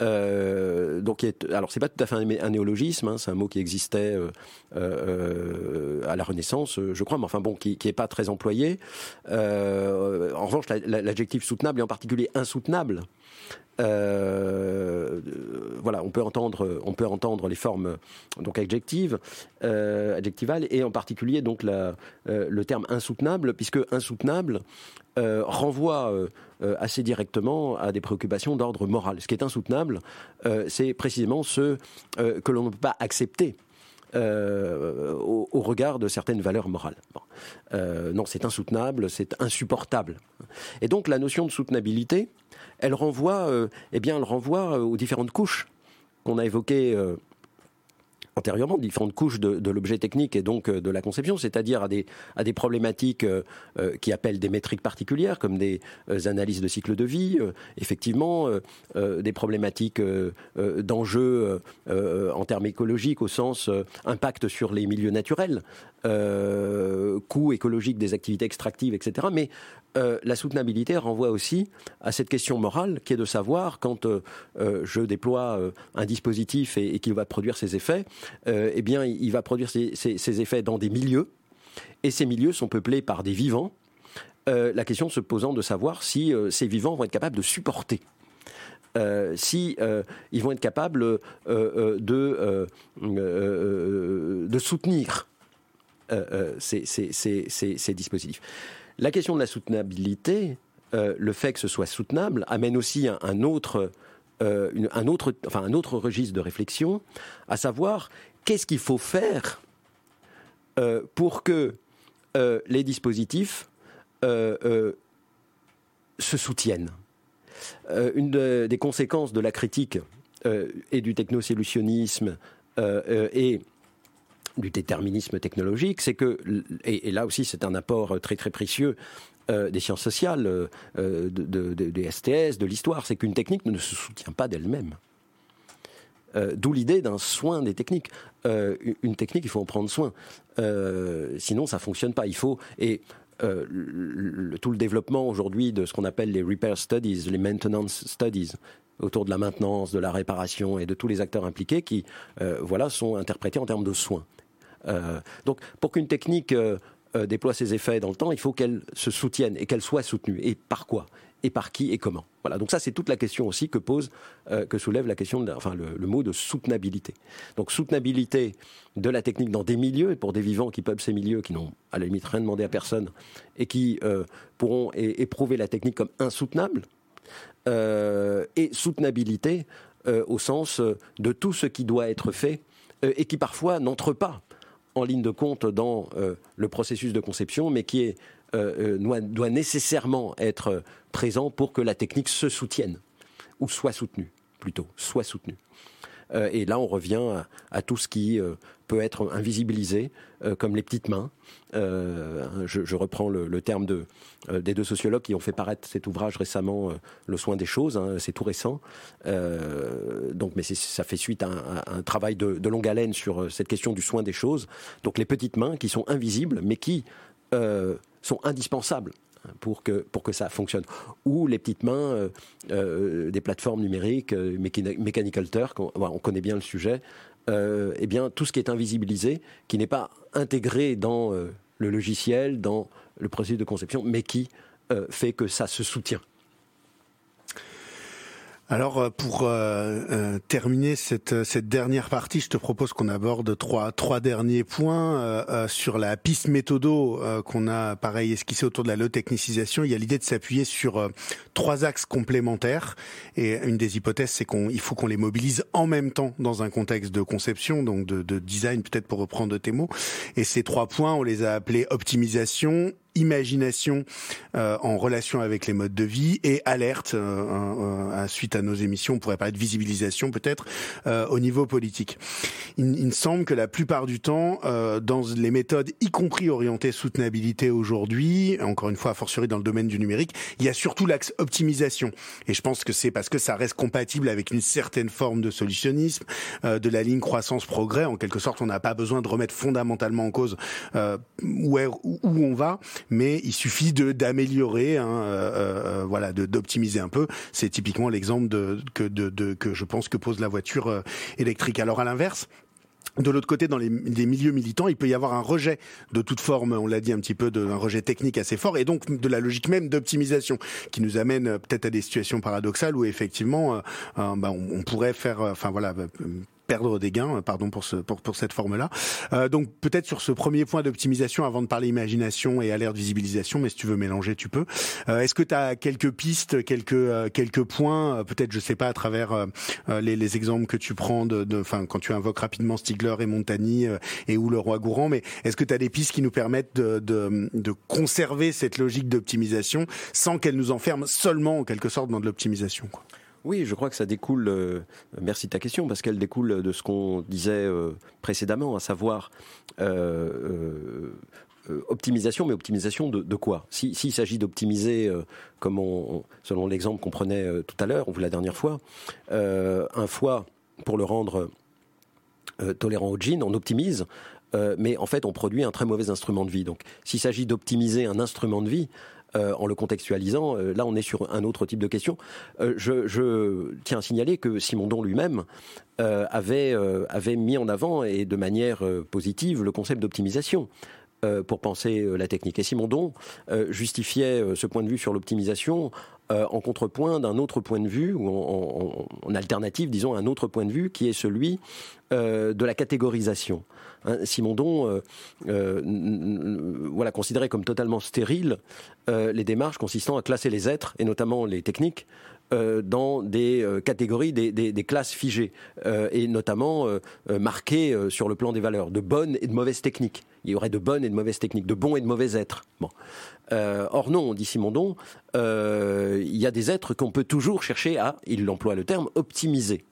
euh, donc, alors c'est pas tout à fait un, néologisme, hein, c'est un mot qui existait euh, euh, à la Renaissance, je crois, mais enfin bon, qui, qui est pas très employé. en revanche, l'adjectif soutenable et en particulier insoutenable euh, voilà, on peut entendre, on peut entendre les formes donc adjectives, euh, adjectivales, et en particulier donc euh, le terme insoutenable, puisque insoutenable renvoie assez directement à des préoccupations d'ordre moral. Ce qui est insoutenable, c'est précisément ce que l'on ne peut pas accepter. Au, regard de certaines valeurs morales. Non, c'est insoutenable, c'est insupportable. Et donc la notion de soutenabilité, elle renvoie, euh, eh euh, aux différentes couches qu'on a évoquées euh, antérieurement, différentes couches de, l'objet technique et donc de la conception, c'est-à-dire à des, problématiques qui appellent des métriques particulières, comme des analyses de cycle de vie, effectivement, des problématiques d'enjeux en termes écologiques au sens impact sur les milieux naturels, coût écologique des activités extractives, etc. euh, la soutenabilité renvoie aussi à cette question morale qui est de savoir quand euh, euh, je déploie un dispositif et, qu'il va produire ses effets, eh bien, il va produire ses, effets dans des milieux et ces milieux sont peuplés par des vivants. la question se posant de savoir si ces vivants vont être capables de supporter si ils vont être capables de, de soutenir ces, dispositifs. La question de la soutenabilité, euh, le fait que ce soit soutenable, amène aussi un, autre, euh, un, autre, registre de réflexion, à savoir qu'est-ce qu'il faut faire euh, pour que les dispositifs se soutiennent. une des conséquences de la critique et du technosolutionnisme et du déterminisme technologique, c'est que, et, là aussi c'est un apport très très précieux des sciences sociales, des STS, de l'histoire, c'est qu'une technique ne se soutient pas d'elle-même. Euh, d'où l'idée d'un soin des techniques. Euh, une technique, il faut en prendre soin. Euh, sinon, ça fonctionne pas. Il faut et tout le développement aujourd'hui de ce qu'on appelle les repair studies, les maintenance studies, autour de la maintenance, de la réparation et de tous les acteurs impliqués qui, voilà, sont interprétés en termes de soins. Donc, pour qu'une technique déploie ses effets dans le temps, il faut qu'elle se soutienne et qu'elle soit soutenue. Et par quoi? Et par qui et comment? Voilà, donc ça c'est toute la question aussi que pose, euh, que soulève la question, enfin le, mot de soutenabilité. Donc soutenabilité de la technique dans des milieux, pour des vivants qui peuplent ces milieux, qui n'ont à la limite rien demandé à personne, et qui euh, pourront éprouver la technique comme insoutenable, euh, et soutenabilité au sens de tout ce qui doit être fait, et qui parfois n'entre pas en ligne de compte dans le processus de conception, mais qui euh, euh, doit, nécessairement être présent pour que la technique se soutienne, ou soit soutenue, plutôt, soit soutenue. Euh, et là, on revient à, tout ce qui peut être invisibilisé, comme les petites mains. Je, reprends le, terme de, des deux sociologues qui ont fait paraître cet ouvrage récemment, Le soin des choses. Hein, c'est tout récent. donc, mais ça fait suite à un, travail de, longue haleine sur cette question du soin des choses. Donc, les petites mains qui sont invisibles, mais qui sont indispensables pour que, pour que ça fonctionne. Ou les petites mains euh, euh, des plateformes numériques, euh, Mechanical Turk, on, connaît bien le sujet, eh bien, tout ce qui est invisibilisé, qui n'est pas intégré dans le logiciel, dans le processus de conception, mais qui fait que ça se soutient. Alors euh, pour euh, euh, terminer cette, cette dernière partie, je te propose qu'on aborde trois trois derniers points sur la piste méthodo qu'on a pareil esquissé autour de la low technicisation. Il y a l'idée de s'appuyer sur trois axes complémentaires et une des hypothèses c'est qu'on il faut qu'on les mobilise en même temps dans un contexte de conception donc de, de design peut-être pour reprendre tes mots. Et ces trois points on les a appelés optimisation, imagination euh, en relation avec les modes de vie et alerte euh, euh, suite à nos émissions, on pourrait parler de visibilisation peut-être au niveau politique. Il, il, me semble que la plupart du temps, dans les méthodes, y compris orientées soutenabilité aujourd'hui, encore une fois a fortiori dans le domaine du numérique, il y a surtout l'axe optimisation. Et je pense que c'est parce que ça reste compatible avec une certaine forme de solutionnisme, de la ligne croissance-progrès. En quelque sorte, on n'a pas besoin de remettre fondamentalement en cause où, où on va, mais il suffit de d'améliorer, hein, euh, euh, voilà, d'optimiser un peu. C'est typiquement l'exemple de, que, de, de, que je pense que pose la voiture euh, électrique. Alors à l'inverse, de l'autre côté, dans les, milieux militants, il peut y avoir un rejet de toute forme, on l'a dit un petit peu, d'un rejet technique assez fort, et donc de la logique même d'optimisation, qui nous amène peut-être à des situations paradoxales où effectivement, bah, on, on, pourrait faire, enfin voilà, perdre des gains, pardon pour, ce, pour, pour cette forme-là. Euh, donc peut-être sur ce premier point d'optimisation, avant de parler imagination et alerte visibilisation, mais si tu veux mélanger, tu peux. Euh, Est-ce que tu as quelques pistes, quelques, euh, quelques points, euh, peut-être, je sais pas, à travers euh, les, les, exemples que tu prends, de, de, quand tu invoques rapidement Stigler et Montagny et ou le roi Gourand, mais est-ce que tu as des pistes qui nous permettent de, de, de conserver cette logique d'optimisation sans qu'elle nous enferme seulement en quelque sorte dans de l'optimisation oui, je crois que ça découle, euh, merci de ta question, parce qu'elle découle de ce qu'on disait euh, précédemment, à savoir euh, optimisation, mais optimisation de, quoi? S'il s'agit d'optimiser, comme on, selon l'exemple qu'on prenait tout à l'heure, ou la dernière fois, un foie pour le rendre tolérant au gin, on optimise, mais en fait on produit un très mauvais instrument de vie. Donc s'il s'agit d'optimiser un instrument de vie, euh, en le contextualisant. Euh, là, on est sur un autre type de question. Euh, je, tiens à signaler que Simondon lui-même avait, avait mis en avant, et de manière positive, le concept d'optimisation pour penser la technique. Et Simondon justifiait ce point de vue sur l'optimisation en contrepoint d'un autre point de vue, ou en, alternative, disons, un autre point de vue qui est celui de la catégorisation. Hein, Simondon euh, euh, voilà, considérait comme totalement stérile euh, les démarches consistant à classer les êtres, et notamment les techniques, dans des catégories, des, classes figées, et notamment marquées sur le plan des valeurs, de bonnes et de mauvaises techniques il y aurait de bonnes et de mauvaises techniques, de bons et de mauvais êtres. Bon. or non, dit Simondon, il y a des êtres qu'on peut toujours chercher à, il emploie le terme, optimiser.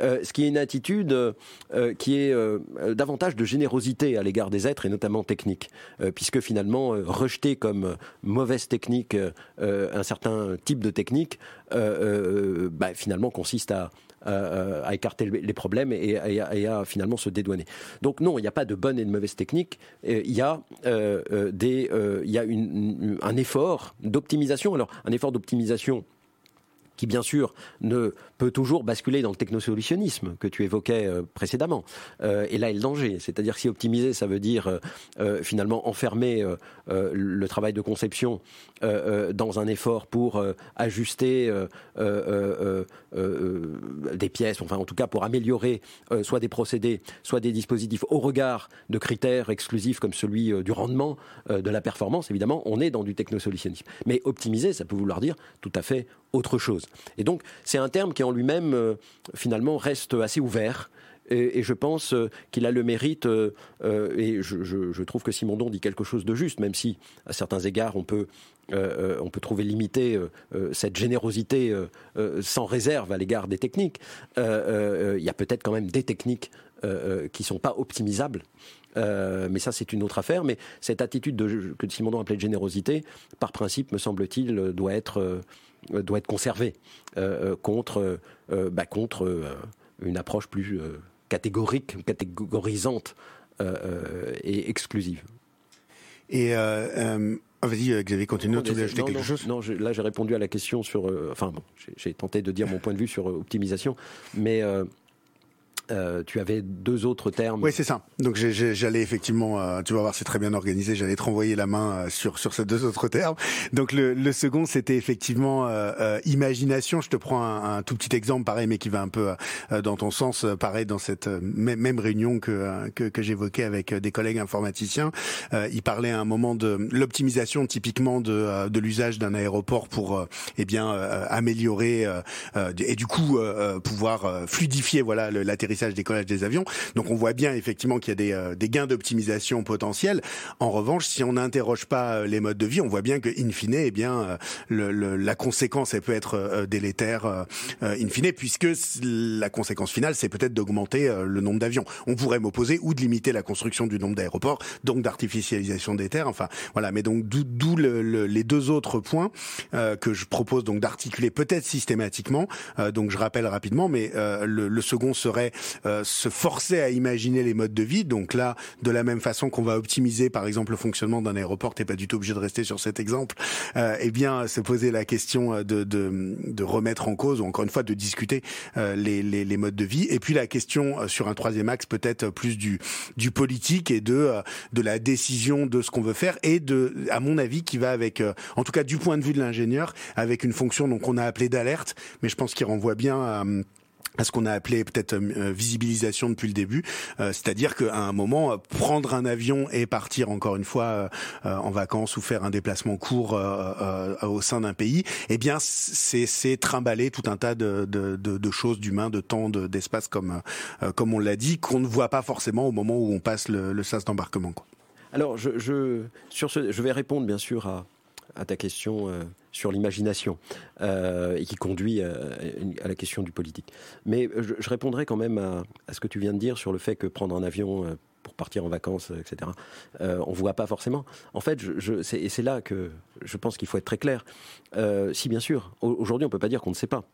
Euh, ce qui est une attitude euh, qui est euh, davantage de générosité à l'égard des êtres et notamment techniques, puisque finalement rejeter comme mauvaise technique un certain type de technique, bah, finalement consiste à, écarter les problèmes et, à, finalement se dédouaner. Donc non, il n'y a pas de bonne et de mauvaise technique. Il y a un effort d'optimisation. Alors un effort d'optimisation qui bien sûr ne peut toujours basculer dans le technosolutionnisme que tu évoquais euh, précédemment. Euh, et là est le danger. C'est-à-dire si optimiser, ça veut dire euh, finalement enfermer le travail de conception dans un effort pour ajuster des pièces, enfin en tout cas pour améliorer soit des procédés, soit des dispositifs au regard de critères exclusifs comme celui du rendement, de la performance, évidemment, on est dans du technosolutionnisme. Mais optimiser, ça peut vouloir dire tout à fait autre chose. Et donc, c'est un terme qui en lui-même, euh, finalement, reste assez ouvert. Et, je pense euh, qu'il a le mérite, euh, et je, trouve que Simondon dit quelque chose de juste, même si à certains égards on peut, on peut trouver limité cette générosité sans réserve à l'égard des techniques. Il y a peut-être quand même des techniques qui ne sont pas optimisables. mais ça, c'est une autre affaire. Mais cette attitude de, que Simondon appelait de générosité, par principe, me semble-t-il, doit être doit être conservé euh, euh, contre, bah, contre une approche plus catégorique, catégorisante et exclusive. Et vas-y, Xavier, continue. Tu voulais ajouter quelque chose? Non, là j'ai répondu à la question sur. enfin, bon, j'ai tenté de dire mon point de vue sur optimisation, mais euh, tu avais deux autres termes. Oui, c'est ça. Donc j'allais effectivement, euh, tu vas voir, c'est très bien organisé. J'allais te renvoyer la main euh, sur sur ces deux autres termes. Donc le, le second, c'était effectivement imagination. Je te prends un, un, tout petit exemple, pareil, mais qui va un peu dans ton sens, pareil dans cette même réunion que que, que j'évoquais avec des collègues informaticiens. ils parlaient à un moment de l'optimisation typiquement de de l'usage d'un aéroport pour eh bien améliorer et du coup pouvoir fluidifier voilà l'atterrissage décollage des avions. Donc on voit bien effectivement qu'il y a des, euh, des gains d'optimisation potentiels. En revanche, si on n'interroge pas euh, les modes de vie, on voit bien que in fine, eh bien, euh, le, la conséquence elle peut être délétère in fine, puisque la conséquence finale, c'est peut-être d'augmenter le nombre d'avions. On pourrait m'opposer ou de limiter la construction du nombre d'aéroports, donc d'artificialisation des terres. Enfin, voilà. Mais donc d'où le, les deux autres points que je propose donc d'articuler peut-être systématiquement. donc je rappelle rapidement, mais le, le second serait euh, se forcer à imaginer les modes de vie. Donc là, de la même façon qu'on va optimiser, par exemple, le fonctionnement d'un aéroport, t'es pas du tout obligé de rester sur cet exemple. Euh, eh bien, se poser la question de, de, de, remettre en cause, ou encore une fois, de discuter euh, les, les, les, modes de vie. Et puis la question euh, sur un troisième axe, peut-être plus du, du politique et de, de la décision de ce qu'on veut faire et de, à mon avis, qui va avec, en tout cas du point de vue de l'ingénieur, avec une fonction donc on a appelé d'alerte, mais je pense qu'il renvoie bien à à ce qu'on a appelé peut-être euh, visibilisation depuis le début, euh, c'est-à-dire qu'à un moment, euh, prendre un avion et partir encore une fois en vacances ou faire un déplacement court au sein d'un pays, eh bien c'est trimballer tout un tas de, de, de, de choses, d'humains, de temps, d'espace comme comme on l'a dit, qu'on ne voit pas forcément au moment où on passe le, le sas d'embarquement. Alors je, je, sur ce, je vais répondre bien sûr à, à ta question sur l'imagination euh, et qui conduit à, à, la question du politique. Mais je, répondrai quand même à, ce que tu viens de dire sur le fait que prendre un avion euh, pour partir en vacances, etc., euh, on ne voit pas forcément. En fait, et c'est là que je pense qu'il faut être très clair. Euh, si bien sûr, aujourd'hui on ne peut pas dire qu'on ne sait pas.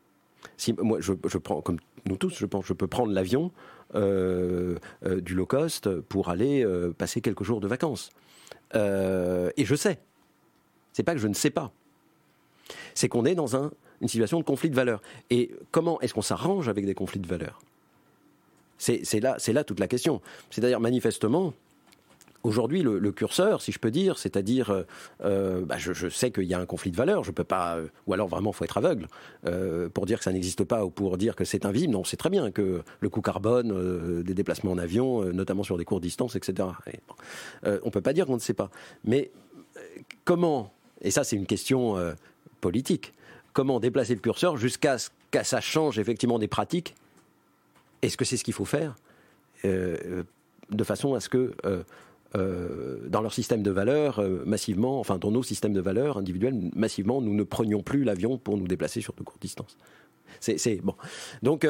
Moi, je, prends, comme nous tous, je pense, je peux prendre l'avion euh, euh, du low cost pour aller euh, passer quelques jours de vacances. et je sais. C'est pas que je ne sais pas c'est qu'on est dans une situation de conflit de valeurs. Et comment est-ce qu'on s'arrange avec des conflits de valeurs? C'est là, là toute la question. C'est-à-dire, manifestement, Aujourd'hui, le, curseur, si je peux dire, c'est-à-dire, euh, euh, bah, je, sais qu'il y a un conflit de valeurs, je peux pas, euh, ou alors vraiment, faut être aveugle pour dire que ça n'existe pas ou pour dire que c'est invisible. Non, c'est très bien que le coût carbone des déplacements en avion, notamment sur des courtes distances, etc. Et, on peut pas dire qu'on ne sait pas. Mais comment Et ça, c'est une question politique. Comment déplacer le curseur jusqu'à ce que ça change effectivement des pratiques? Est-ce que c'est ce qu'il faut faire? Euh, de façon à ce que euh, dans leur système de valeurs, massivement, enfin dans nos systèmes de valeurs individuels, massivement, nous ne prenions plus l'avion pour nous déplacer sur de courtes distances. C'est bon. Donc,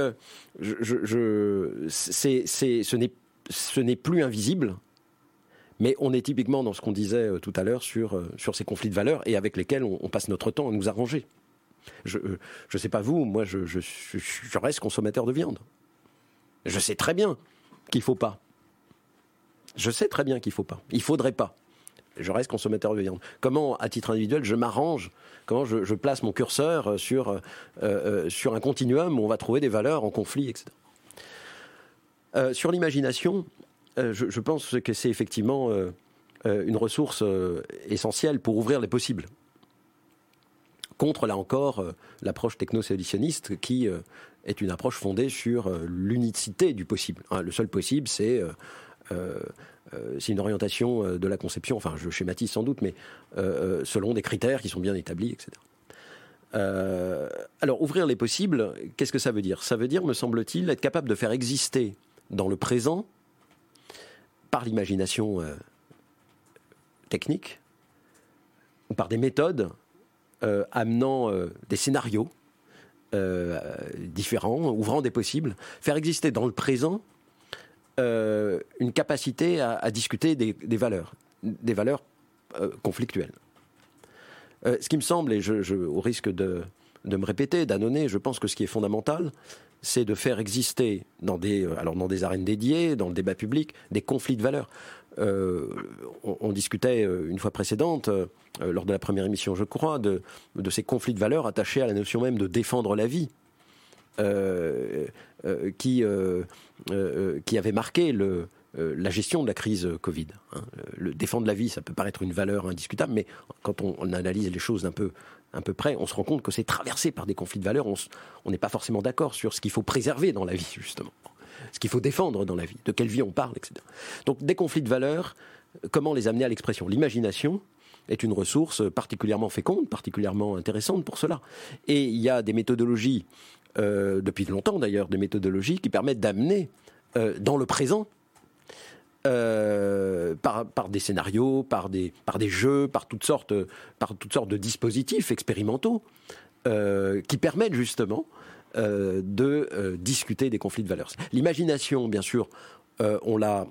je, je, ce n'est plus invisible, mais on est typiquement dans ce qu'on disait euh, tout à l'heure sur, euh, sur ces conflits de valeurs et avec lesquels on, passe notre temps à nous arranger. Je ne euh, sais pas vous, moi je, je, reste consommateur de viande. Je sais très bien qu'il ne faut pas. Je sais très bien qu'il ne faut pas. Il faudrait pas. Je reste consommateur de viande. Comment, à titre individuel, je m'arrange? Comment je, place mon curseur sur, sur un continuum où on va trouver des valeurs en conflit, etc. sur l'imagination, euh, je, pense que c'est effectivement euh, euh, une ressource essentielle pour ouvrir les possibles. Contre, là encore, l'approche techno-solutionniste qui est une approche fondée sur l'unicité du possible. Hein, le seul possible, c'est une orientation de la conception, enfin je schématise sans doute, mais selon des critères qui sont bien établis, etc. alors, ouvrir les possibles, qu'est-ce que ça veut dire? Ça veut dire, me semble-t-il, être capable de faire exister dans le présent par l'imagination euh, technique ou par des méthodes euh, amenant euh, des scénarios différents, ouvrant des possibles, faire exister dans le présent une capacité à, discuter des, valeurs, des valeurs conflictuelles. ce qui me semble, et je, au risque de, de me répéter, d'annonner, je pense que ce qui est fondamental, c'est de faire exister dans des, euh, alors dans des arènes dédiées, dans le débat public, des conflits de valeurs. Euh, on, discutait euh, une fois précédente, lors de la première émission, je crois, de, ces conflits de valeurs attachés à la notion même de défendre la vie, qui, qui avait marqué la gestion de la crise Covid. Hein. Défendre la vie, ça peut paraître une valeur indiscutable, mais quand on, on analyse les choses d'un peu un peu près, on se rend compte que c'est traversé par des conflits de valeurs. On n'est pas forcément d'accord sur ce qu'il faut préserver dans la vie, justement. Ce qu'il faut défendre dans la vie, de quelle vie on parle, etc. Donc des conflits de valeurs, comment les amener à l'expression? L'imagination est une ressource particulièrement féconde, particulièrement intéressante pour cela. Et il y a des méthodologies, euh, depuis longtemps d'ailleurs, des méthodologies qui permettent d'amener euh, dans le présent euh, par, des scénarios, par des, jeux, par toutes sortes, par toutes sortes de dispositifs expérimentaux euh, qui permettent justement euh, de discuter des conflits de valeurs. L'imagination, bien sûr, on la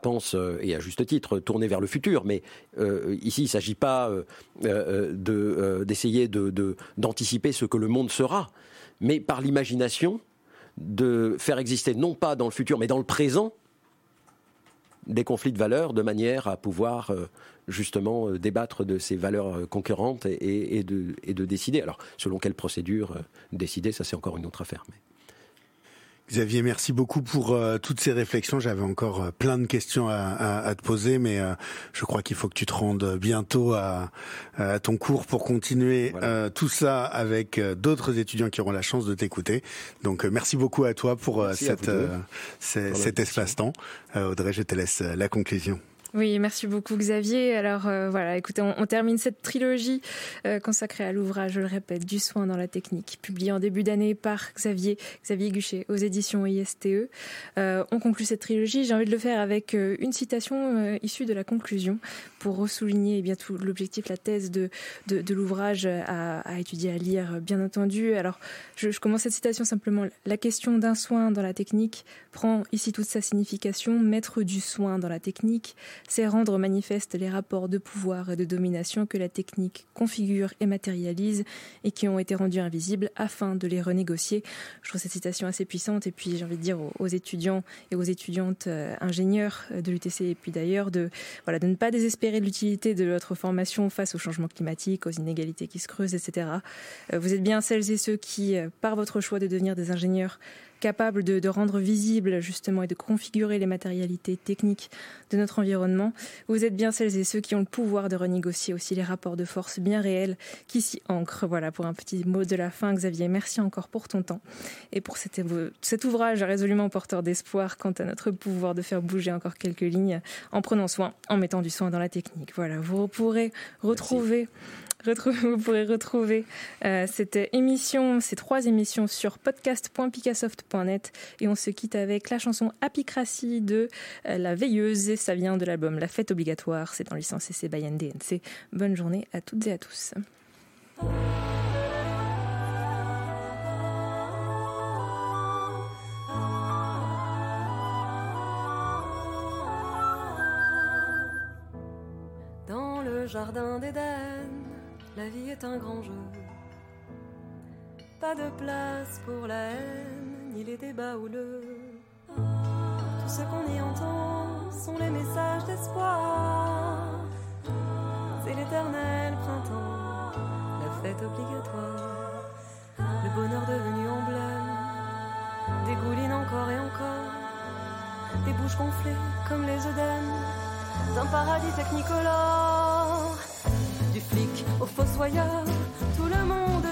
pense, et à juste titre, tournée vers le futur, mais ici, il ne s'agit pas d'essayer de, d'anticiper ce que le monde sera, mais par l'imagination, de faire exister, non pas dans le futur, mais dans le présent, des conflits de valeurs de manière à pouvoir euh, justement euh, débattre de ces valeurs euh, concurrentes et, de, décider. Alors, selon quelle procédure décider, ça c'est encore une autre affaire. Xavier, merci beaucoup pour euh, toutes ces réflexions. J'avais encore euh, plein de questions à, te poser, mais euh, je crois qu'il faut que tu te rendes bientôt à, ton cours pour continuer tout ça avec d'autres étudiants qui auront la chance de t'écouter. Donc merci beaucoup à toi pour cette, cet espace-temps. Audrey, je te laisse la conclusion. Oui, merci beaucoup Xavier. Alors euh, voilà, écoutez, on, termine cette trilogie euh, consacrée à l'ouvrage, je le répète, du soin dans la technique, publié en début d'année par Xavier, Xavier Guchet aux éditions ISTE. Euh, on conclut cette trilogie. J'ai envie de le faire avec une citation issue de la conclusion pour ressouligner eh bien tout l'objectif, la thèse de, de, l'ouvrage à, étudier, à lire, bien entendu. Alors, je commence cette citation simplement. La question d'un soin dans la technique prend ici toute sa signification. Mettre du soin dans la technique, c'est rendre manifeste les rapports de pouvoir et de domination que la technique configure et matérialise et qui ont été rendus invisibles afin de les renégocier. Je trouve cette citation assez puissante et puis j'ai envie de dire aux, étudiants et aux étudiantes euh, ingénieurs de l'UTC et puis d'ailleurs de, voilà, de ne pas désespérer de l'utilité de votre formation face au changement climatique, aux inégalités qui se creusent, etc. Euh, vous êtes bien celles et ceux qui, euh, par votre choix de devenir des ingénieurs, capable de, rendre visible justement et de configurer les matérialités techniques de notre environnement. Vous êtes bien celles et ceux qui ont le pouvoir de renégocier aussi les rapports de force bien réels qui s'y ancrent. Voilà pour un petit mot de la fin, Xavier. Merci encore pour ton temps et pour cet, cet ouvrage résolument porteur d'espoir quant à notre pouvoir de faire bouger encore quelques lignes en prenant soin, en mettant du soin dans la technique. Voilà, vous pourrez retrouver vous pourrez retrouver euh, cette émission, ces trois émissions sur podcast.picassoft.net et on se quitte avec la chanson Apicratie de euh, La Veilleuse et ça vient de l'album La Fête Obligatoire. C'est en licence CC by NDNC. Bonne journée à toutes et à tous. Dans le jardin d'Éden la vie est un grand jeu. Pas de place pour la haine, ni les débats houleux. Tout ce qu'on y entend sont les messages d'espoir. C'est l'éternel printemps, la fête obligatoire. Le bonheur devenu emblème dégouline encore et encore. Des bouches gonflées comme les œdèmes d'un paradis technicolore du flic au fossoyeur, tout le monde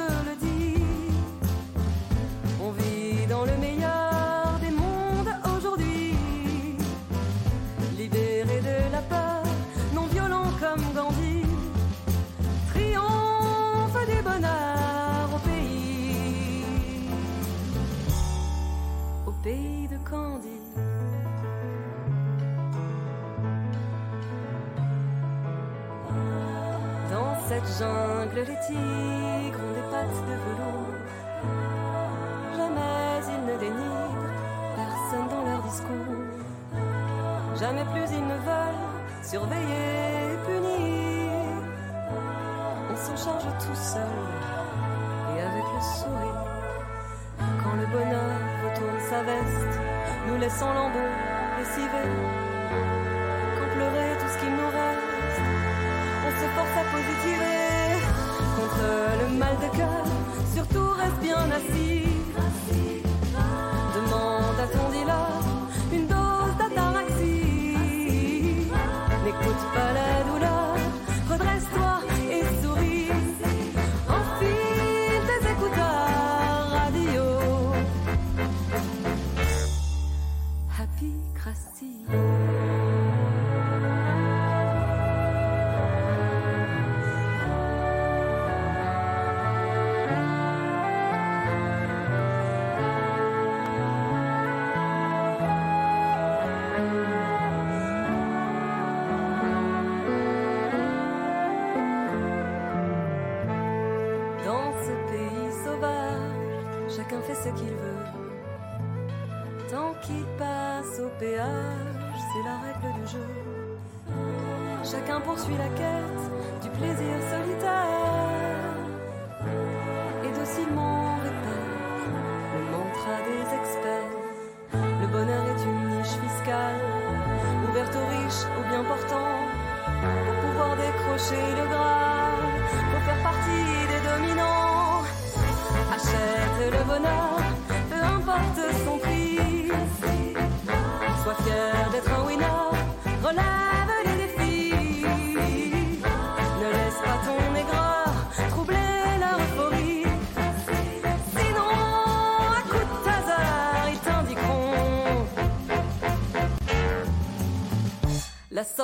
cette jungle, les tigres ont des pattes de velours. Jamais ils ne dénigrent personne dans leur discours. Jamais plus ils ne veulent surveiller et punir. On s'en charge tout seul et avec le sourire. Quand le bonheur retourne sa veste, nous laissons lambeaux lessivés. Force à positiver contre le mal de cœur. Surtout reste bien assis. Demande à ton dealer une dose d'ataraxie. N'écoute pas la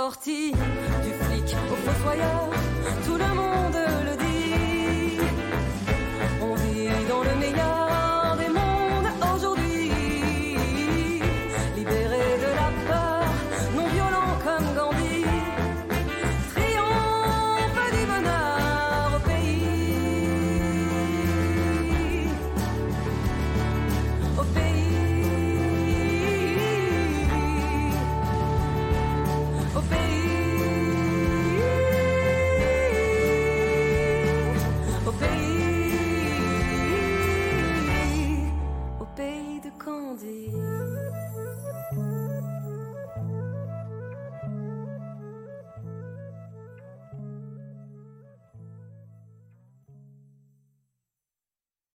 du flic au fossoyeur, tout le monde.